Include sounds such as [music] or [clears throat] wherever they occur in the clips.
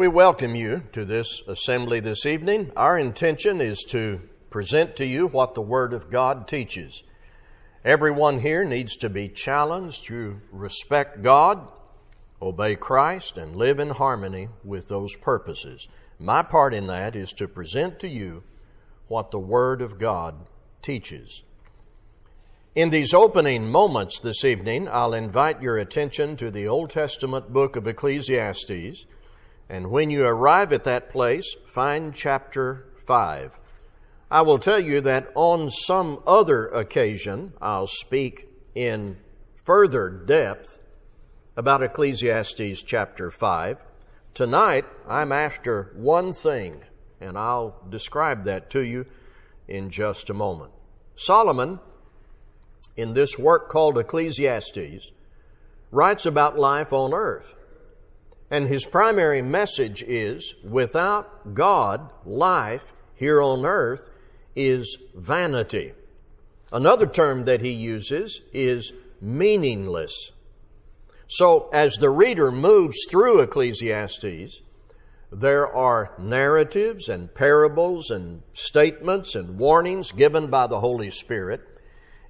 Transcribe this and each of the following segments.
We welcome you to this assembly this evening. Our intention is to present to you what the Word of God teaches. Everyone here needs to be challenged to respect God, obey Christ, and live in harmony with those purposes. My part in that is to present to you what the Word of God teaches. In these opening moments this evening, I'll invite your attention to the Old Testament book of Ecclesiastes. And when you arrive at that place, find chapter 5. I will tell you that on some other occasion, I'll speak in further depth about Ecclesiastes chapter 5. Tonight, I'm after one thing, and I'll describe that to you in just a moment. Solomon in this work called Ecclesiastes, writes about life on earth. And his primary message is without God, life here on earth is vanity. Another term that he uses is meaningless. So, as the reader moves through Ecclesiastes, there are narratives and parables and statements and warnings given by the Holy Spirit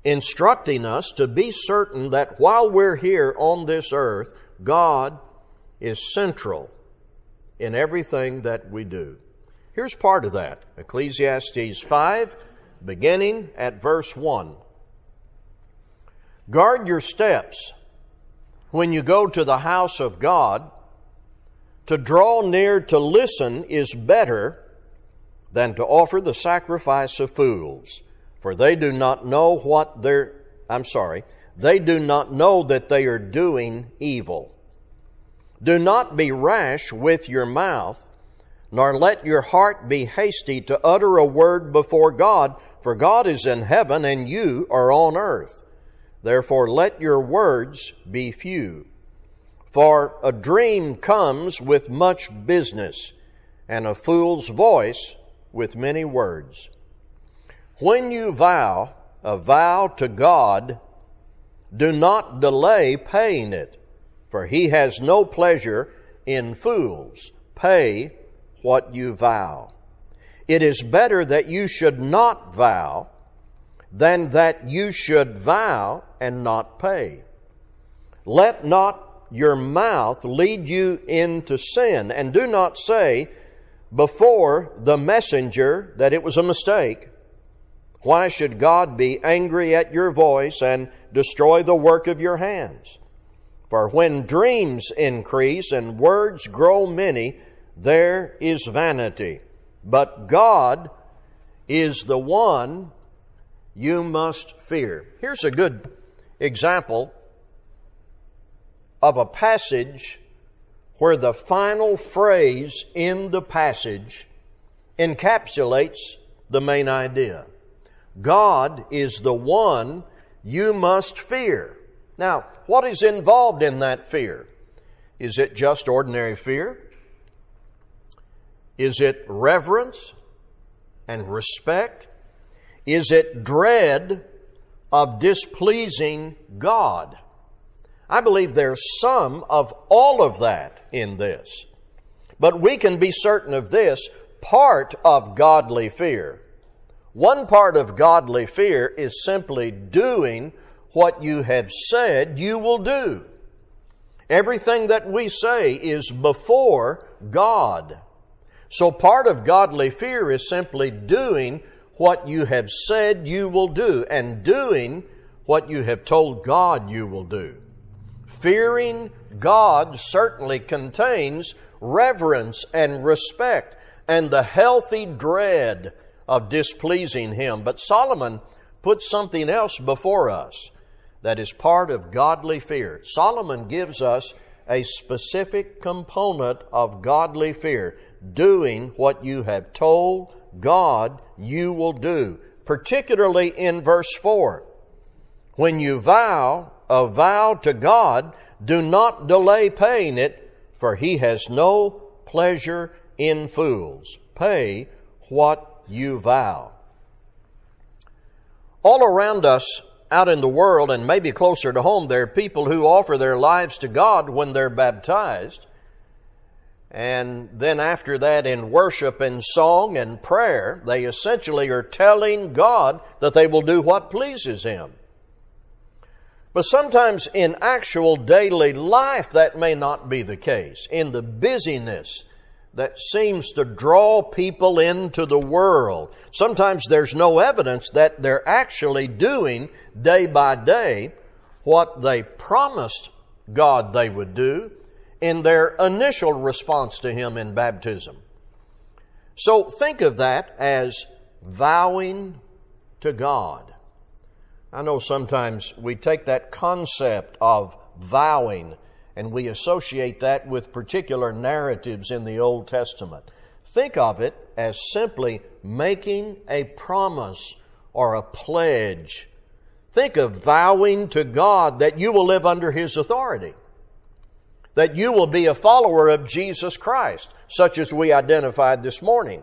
instructing us to be certain that while we're here on this earth, God is central in everything that we do. Here's part of that Ecclesiastes 5, beginning at verse 1. Guard your steps when you go to the house of God. To draw near to listen is better than to offer the sacrifice of fools for they do not know what they're, I'm sorry, they do not know that they are doing evil. Do not be rash with your mouth, nor let your heart be hasty to utter a word before God, for God is in heaven and you are on earth. Therefore let your words be few. For a dream comes with much business, and a fool's voice with many words. When you vow a vow to God, do not delay paying it, for he has no pleasure in fools. Pay what you vow. It is better that you should not vow than that you should vow and not pay. Let not your mouth lead you into sin, and do not say before the messenger that it was a mistake. Why should God be angry at your voice and destroy the work of your hands? For when dreams increase and words grow many, there is vanity. But God is the one you must fear. Here's a good example of a passage where the final phrase in the passage encapsulates the main idea. God is the one you must fear. Now, what is involved in that fear? Is it just ordinary fear? Is it reverence and respect? Is it dread of displeasing God? I believe there's some of all of that in this. But we can be certain of this part of godly fear one part of godly fear is simply doing what you have said you will do. Everything that we say is before God. So part of godly fear is simply doing what you have said you will do and doing what you have told God you will do. Fearing God certainly contains reverence and respect and the healthy dread of displeasing him. But Solomon puts something else before us that is part of godly fear. Solomon gives us a specific component of godly fear, doing what you have told God you will do, particularly in verse 4. When you vow a vow to God, do not delay paying it, for he has no pleasure in fools. Pay what you vow. All around us out in the world and maybe closer to home, there are people who offer their lives to God when they're baptized. And then after that, in worship and song and prayer, they essentially are telling God that they will do what pleases Him. But sometimes in actual daily life, that may not be the case. In the busyness that seems to draw people into the world, sometimes there's no evidence that they're actually doing day by day what they promised God they would do in their initial response to Him in baptism. So think of that as vowing to God. I know sometimes we take that concept of vowing and we associate that with particular narratives in the Old Testament. Think of it as simply making a promise or a pledge. Think of vowing to God that you will live under His authority that you will be a follower of Jesus Christ, such as we identified this morning.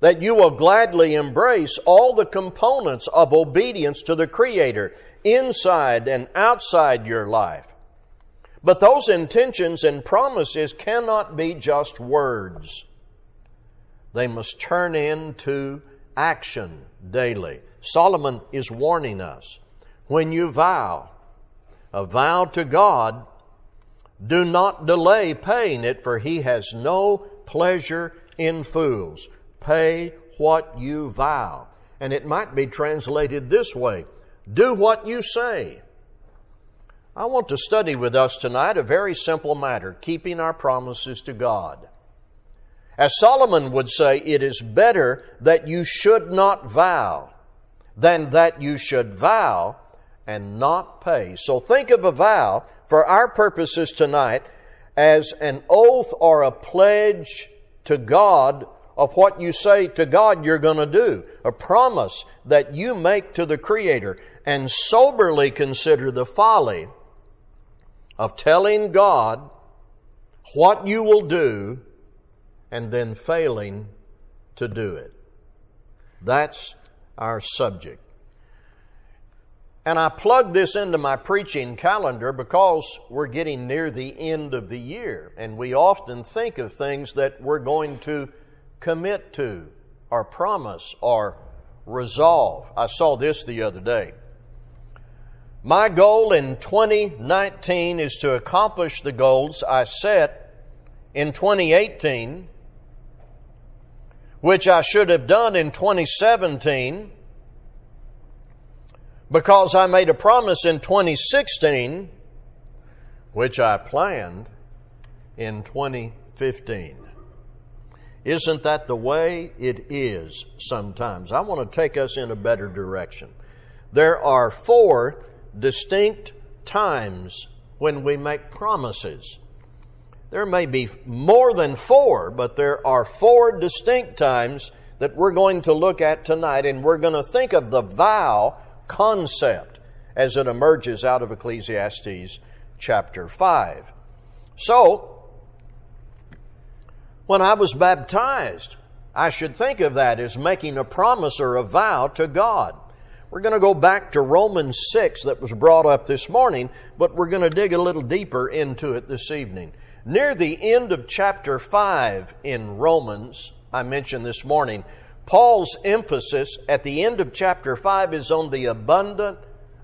That you will gladly embrace all the components of obedience to the Creator inside and outside your life. But those intentions and promises cannot be just words. They must turn into action daily. Solomon is warning us when you vow, a vow to God do not delay paying it, for he has no pleasure in fools. Pay what you vow. And it might be translated this way Do what you say. I want to study with us tonight a very simple matter keeping our promises to God. As Solomon would say, it is better that you should not vow than that you should vow and not pay. So think of a vow for our purposes tonight as an oath or a pledge to God of what you say to God you're going to do, a promise that you make to the Creator, and soberly consider the folly of telling God what you will do and then failing to do it. That's our subject. And I plug this into my preaching calendar because we're getting near the end of the year, and we often think of things that we're going to commit to, or promise, or resolve. I saw this the other day. My goal in 2019 is to accomplish the goals I set in 2018, which I should have done in 2017 because I made a promise in 2016, which I planned in 2015. Isn't that the way it is sometimes? I want to take us in a better direction. There are four distinct times when we make promises. There may be more than four, but there are four distinct times that we're going to look at tonight, and we're going to think of the vow concept as it emerges out of Ecclesiastes chapter 5. So, when I was baptized, I should think of that as making a promise or a vow to God. We're going to go back to Romans 6 that was brought up this morning, but we're going to dig a little deeper into it this evening. Near the end of chapter 5 in Romans, I mentioned this morning, Paul's emphasis at the end of chapter 5 is on the abundant,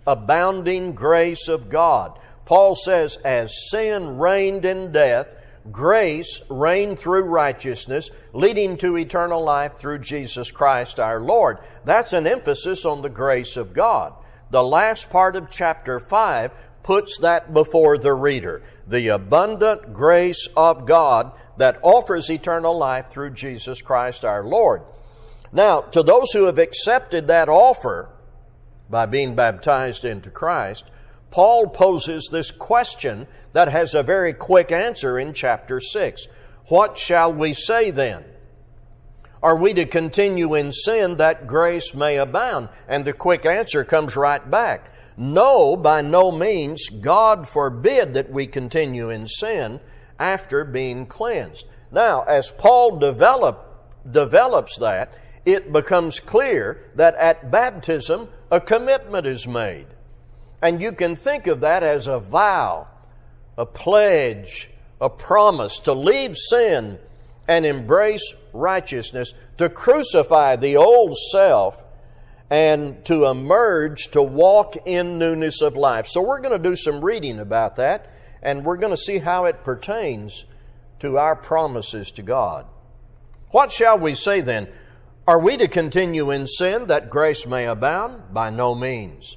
abounding grace of God. Paul says, As sin reigned in death, grace reigned through righteousness, leading to eternal life through Jesus Christ our Lord. That's an emphasis on the grace of God. The last part of chapter 5 puts that before the reader. The abundant grace of God that offers eternal life through Jesus Christ our Lord. Now, to those who have accepted that offer by being baptized into Christ, Paul poses this question that has a very quick answer in chapter 6. What shall we say then? Are we to continue in sin that grace may abound? And the quick answer comes right back. No, by no means. God forbid that we continue in sin after being cleansed. Now, as Paul develop, develops that, it becomes clear that at baptism a commitment is made. And you can think of that as a vow, a pledge, a promise to leave sin and embrace righteousness, to crucify the old self and to emerge to walk in newness of life. So we're going to do some reading about that and we're going to see how it pertains to our promises to God. What shall we say then? Are we to continue in sin that grace may abound? By no means.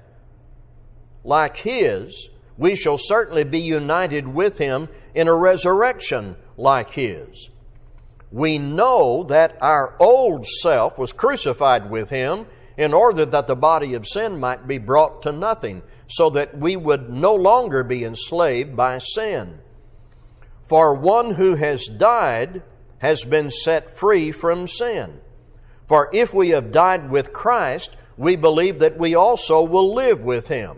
like his, we shall certainly be united with him in a resurrection like his. We know that our old self was crucified with him in order that the body of sin might be brought to nothing, so that we would no longer be enslaved by sin. For one who has died has been set free from sin. For if we have died with Christ, we believe that we also will live with him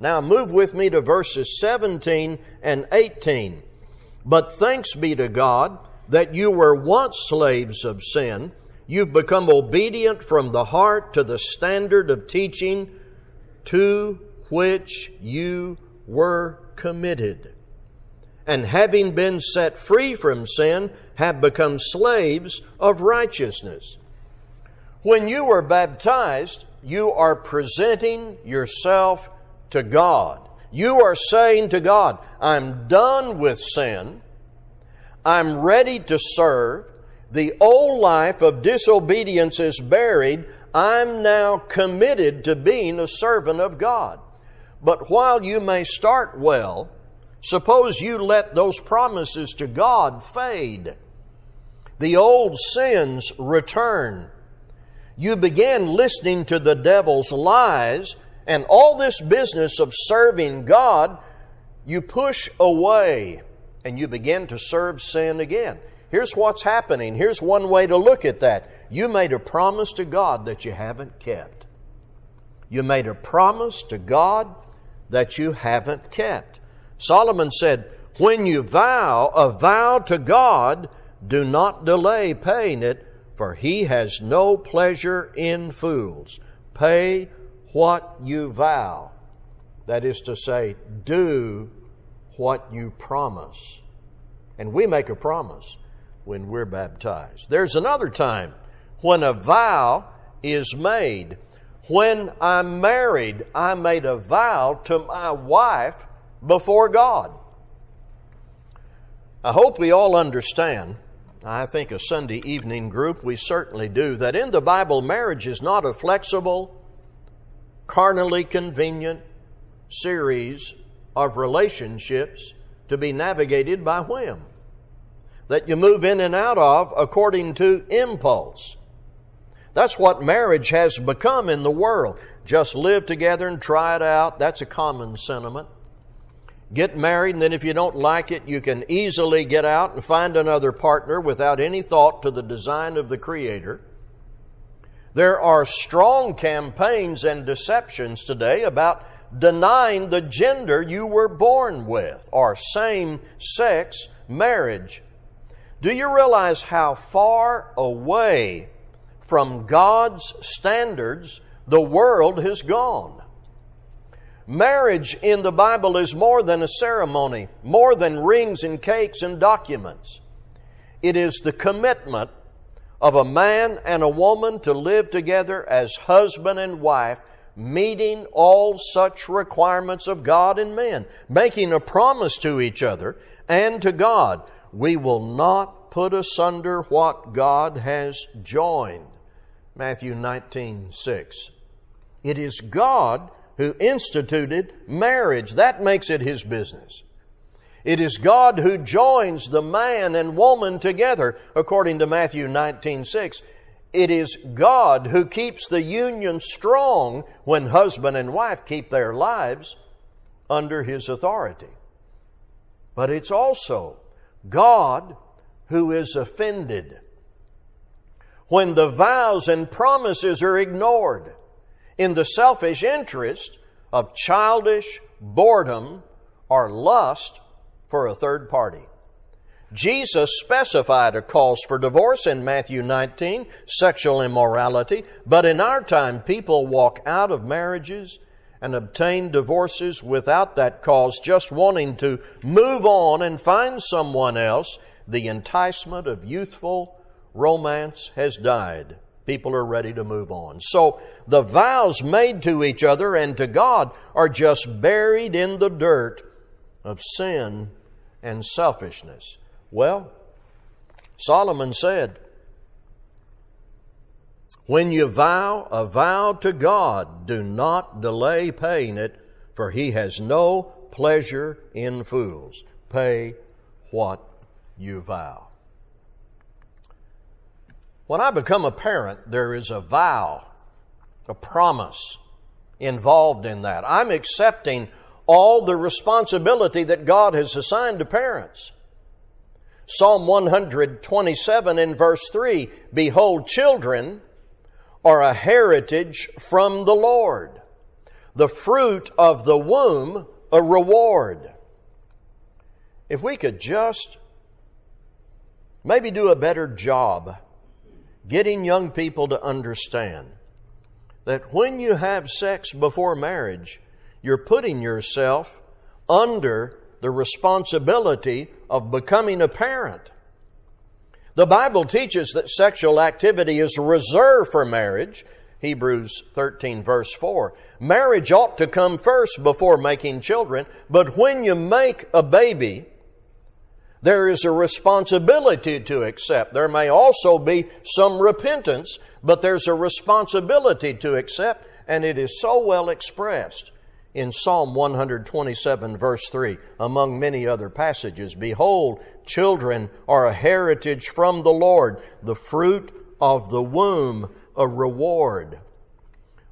Now move with me to verses 17 and 18. But thanks be to God that you were once slaves of sin. You've become obedient from the heart to the standard of teaching to which you were committed. And having been set free from sin, have become slaves of righteousness. When you were baptized, you are presenting yourself to God. You are saying to God, I'm done with sin. I'm ready to serve. The old life of disobedience is buried. I'm now committed to being a servant of God. But while you may start well, suppose you let those promises to God fade. The old sins return. You begin listening to the devil's lies and all this business of serving God, you push away and you begin to serve sin again. Here's what's happening. Here's one way to look at that. You made a promise to God that you haven't kept. You made a promise to God that you haven't kept. Solomon said, When you vow a vow to God, do not delay paying it, for he has no pleasure in fools. Pay what you vow. That is to say, do what you promise. And we make a promise when we're baptized. There's another time when a vow is made. When I'm married, I made a vow to my wife before God. I hope we all understand. I think a Sunday evening group, we certainly do, that in the Bible, marriage is not a flexible, carnally convenient series of relationships to be navigated by whim that you move in and out of according to impulse. That's what marriage has become in the world. Just live together and try it out. That's a common sentiment. Get married, and then if you don't like it, you can easily get out and find another partner without any thought to the design of the Creator. There are strong campaigns and deceptions today about denying the gender you were born with or same sex marriage. Do you realize how far away from God's standards the world has gone? Marriage in the Bible is more than a ceremony, more than rings and cakes and documents. It is the commitment of a man and a woman to live together as husband and wife, meeting all such requirements of God and men, making a promise to each other and to God. we will not put asunder what God has joined. Matthew 19, 6. It is God who instituted marriage. That makes it His business. It is God who joins the man and woman together, according to Matthew 19, 6. It is God who keeps the union strong when husband and wife keep their lives under His authority. But it's also God who is offended when the vows and promises are ignored in the selfish interest of childish boredom or lust for a third party. Jesus specified a cause for divorce in Matthew 19, sexual immorality, but in our time, people walk out of marriages and obtain divorces without that cause, just wanting to move on and find someone else. The enticement of youthful romance has died. People are ready to move on. So the vows made to each other and to God are just buried in the dirt of sin and selfishness. Well, Solomon said, when you vow a vow to God, do not delay paying it, for he has no pleasure in fools. Pay what you vow. When I become a parent, there is a vow, a promise involved in that. I'm accepting all the responsibility that God has assigned to parents. Psalm 127 in verse 3 Behold, children are a heritage from the Lord, the fruit of the womb, a reward. If we could just maybe do a better job getting young people to understand that when you have sex before marriage, you're putting yourself under the responsibility of becoming a parent. The Bible teaches that sexual activity is reserved for marriage. Hebrews 13 verse 4. Marriage ought to come first before making children, but when you make a baby, there is a responsibility to accept. There may also be some repentance, but there's a responsibility to accept, and it is so well expressed in Psalm 127, verse 3, among many other passages. Behold, children are a heritage from the Lord, the fruit of the womb, a reward.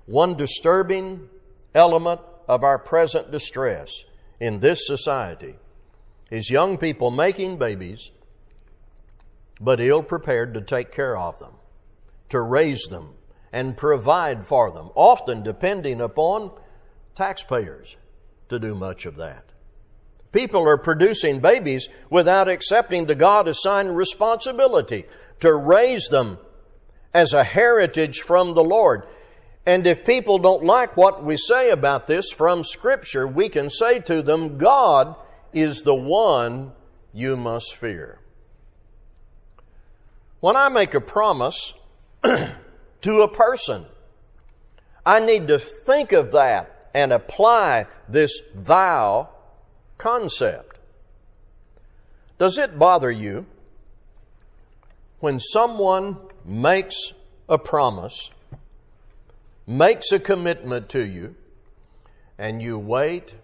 One disturbing element of our present distress in this society is young people making babies, but ill prepared to take care of them, to raise them, and provide for them, often depending upon taxpayers to do much of that. People are producing babies without accepting the God assigned responsibility to raise them as a heritage from the Lord. And if people don't like what we say about this from Scripture, we can say to them, God is the one you must fear. When I make a promise [clears throat] to a person, I need to think of that and apply this thou concept. Does it bother you when someone makes a promise, makes a commitment to you, and you wait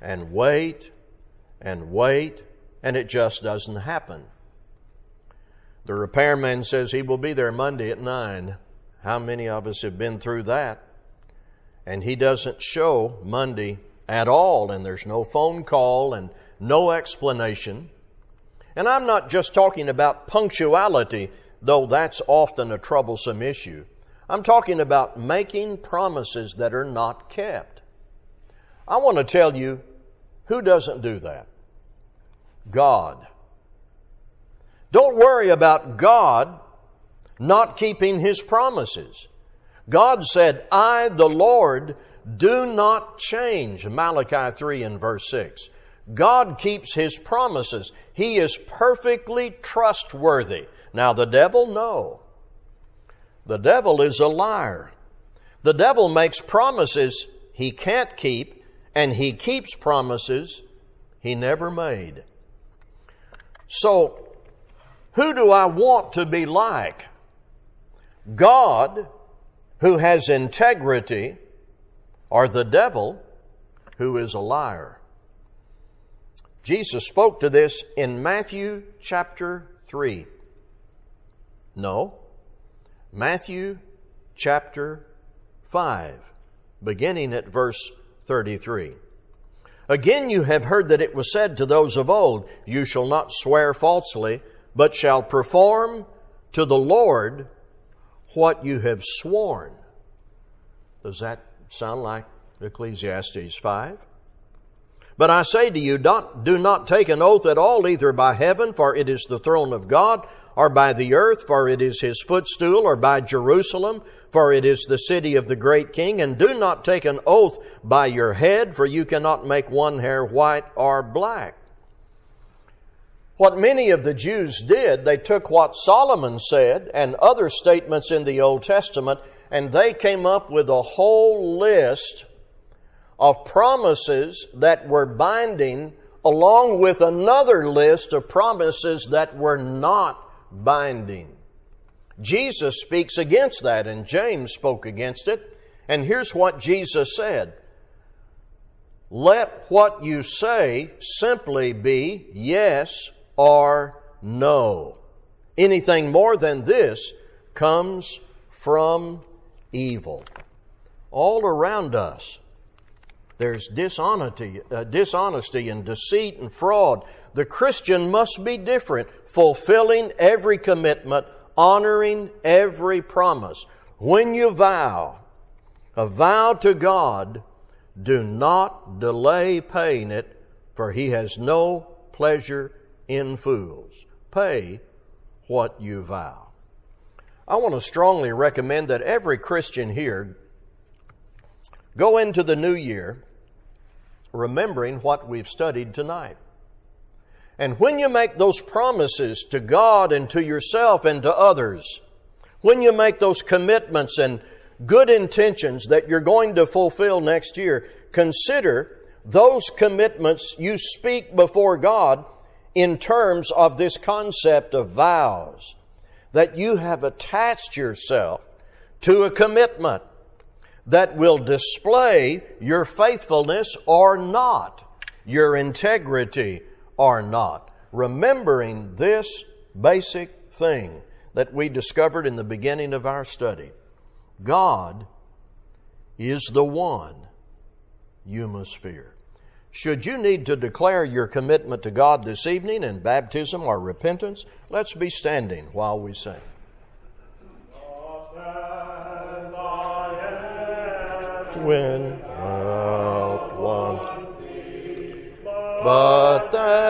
and wait and wait, and it just doesn't happen? The repairman says he will be there Monday at 9. How many of us have been through that? And he doesn't show Monday at all, and there's no phone call and no explanation. And I'm not just talking about punctuality, though that's often a troublesome issue. I'm talking about making promises that are not kept. I want to tell you who doesn't do that? God. Don't worry about God not keeping His promises. God said, I, the Lord, do not change. Malachi 3 and verse 6. God keeps His promises. He is perfectly trustworthy. Now the devil, no. The devil is a liar. The devil makes promises he can't keep, and he keeps promises he never made. So, who do I want to be like? God, who has integrity, or the devil, who is a liar? Jesus spoke to this in Matthew chapter 3. No, Matthew chapter 5, beginning at verse 33. Again, you have heard that it was said to those of old, You shall not swear falsely, but shall perform to the Lord what you have sworn. Does that sound like Ecclesiastes 5? But I say to you, do not take an oath at all, either by heaven, for it is the throne of God, or by the earth, for it is his footstool, or by Jerusalem, for it is the city of the great king. And do not take an oath by your head, for you cannot make one hair white or black. What many of the Jews did, they took what Solomon said and other statements in the Old Testament, and they came up with a whole list of promises that were binding, along with another list of promises that were not binding. Jesus speaks against that, and James spoke against it. And here's what Jesus said Let what you say simply be yes or no. Anything more than this comes from evil. All around us, there's dishonesty, uh, dishonesty and deceit and fraud. The Christian must be different, fulfilling every commitment, honoring every promise. When you vow, a vow to God, do not delay paying it, for He has no pleasure in fools. Pay what you vow. I want to strongly recommend that every Christian here go into the new year remembering what we've studied tonight. And when you make those promises to God and to yourself and to others, when you make those commitments and good intentions that you're going to fulfill next year, consider those commitments you speak before God in terms of this concept of vows, that you have attached yourself to a commitment that will display your faithfulness or not, your integrity or not. Remembering this basic thing that we discovered in the beginning of our study God is the one you must fear. Should you need to declare your commitment to God this evening in baptism or repentance, let's be standing while we sing. when out one. But that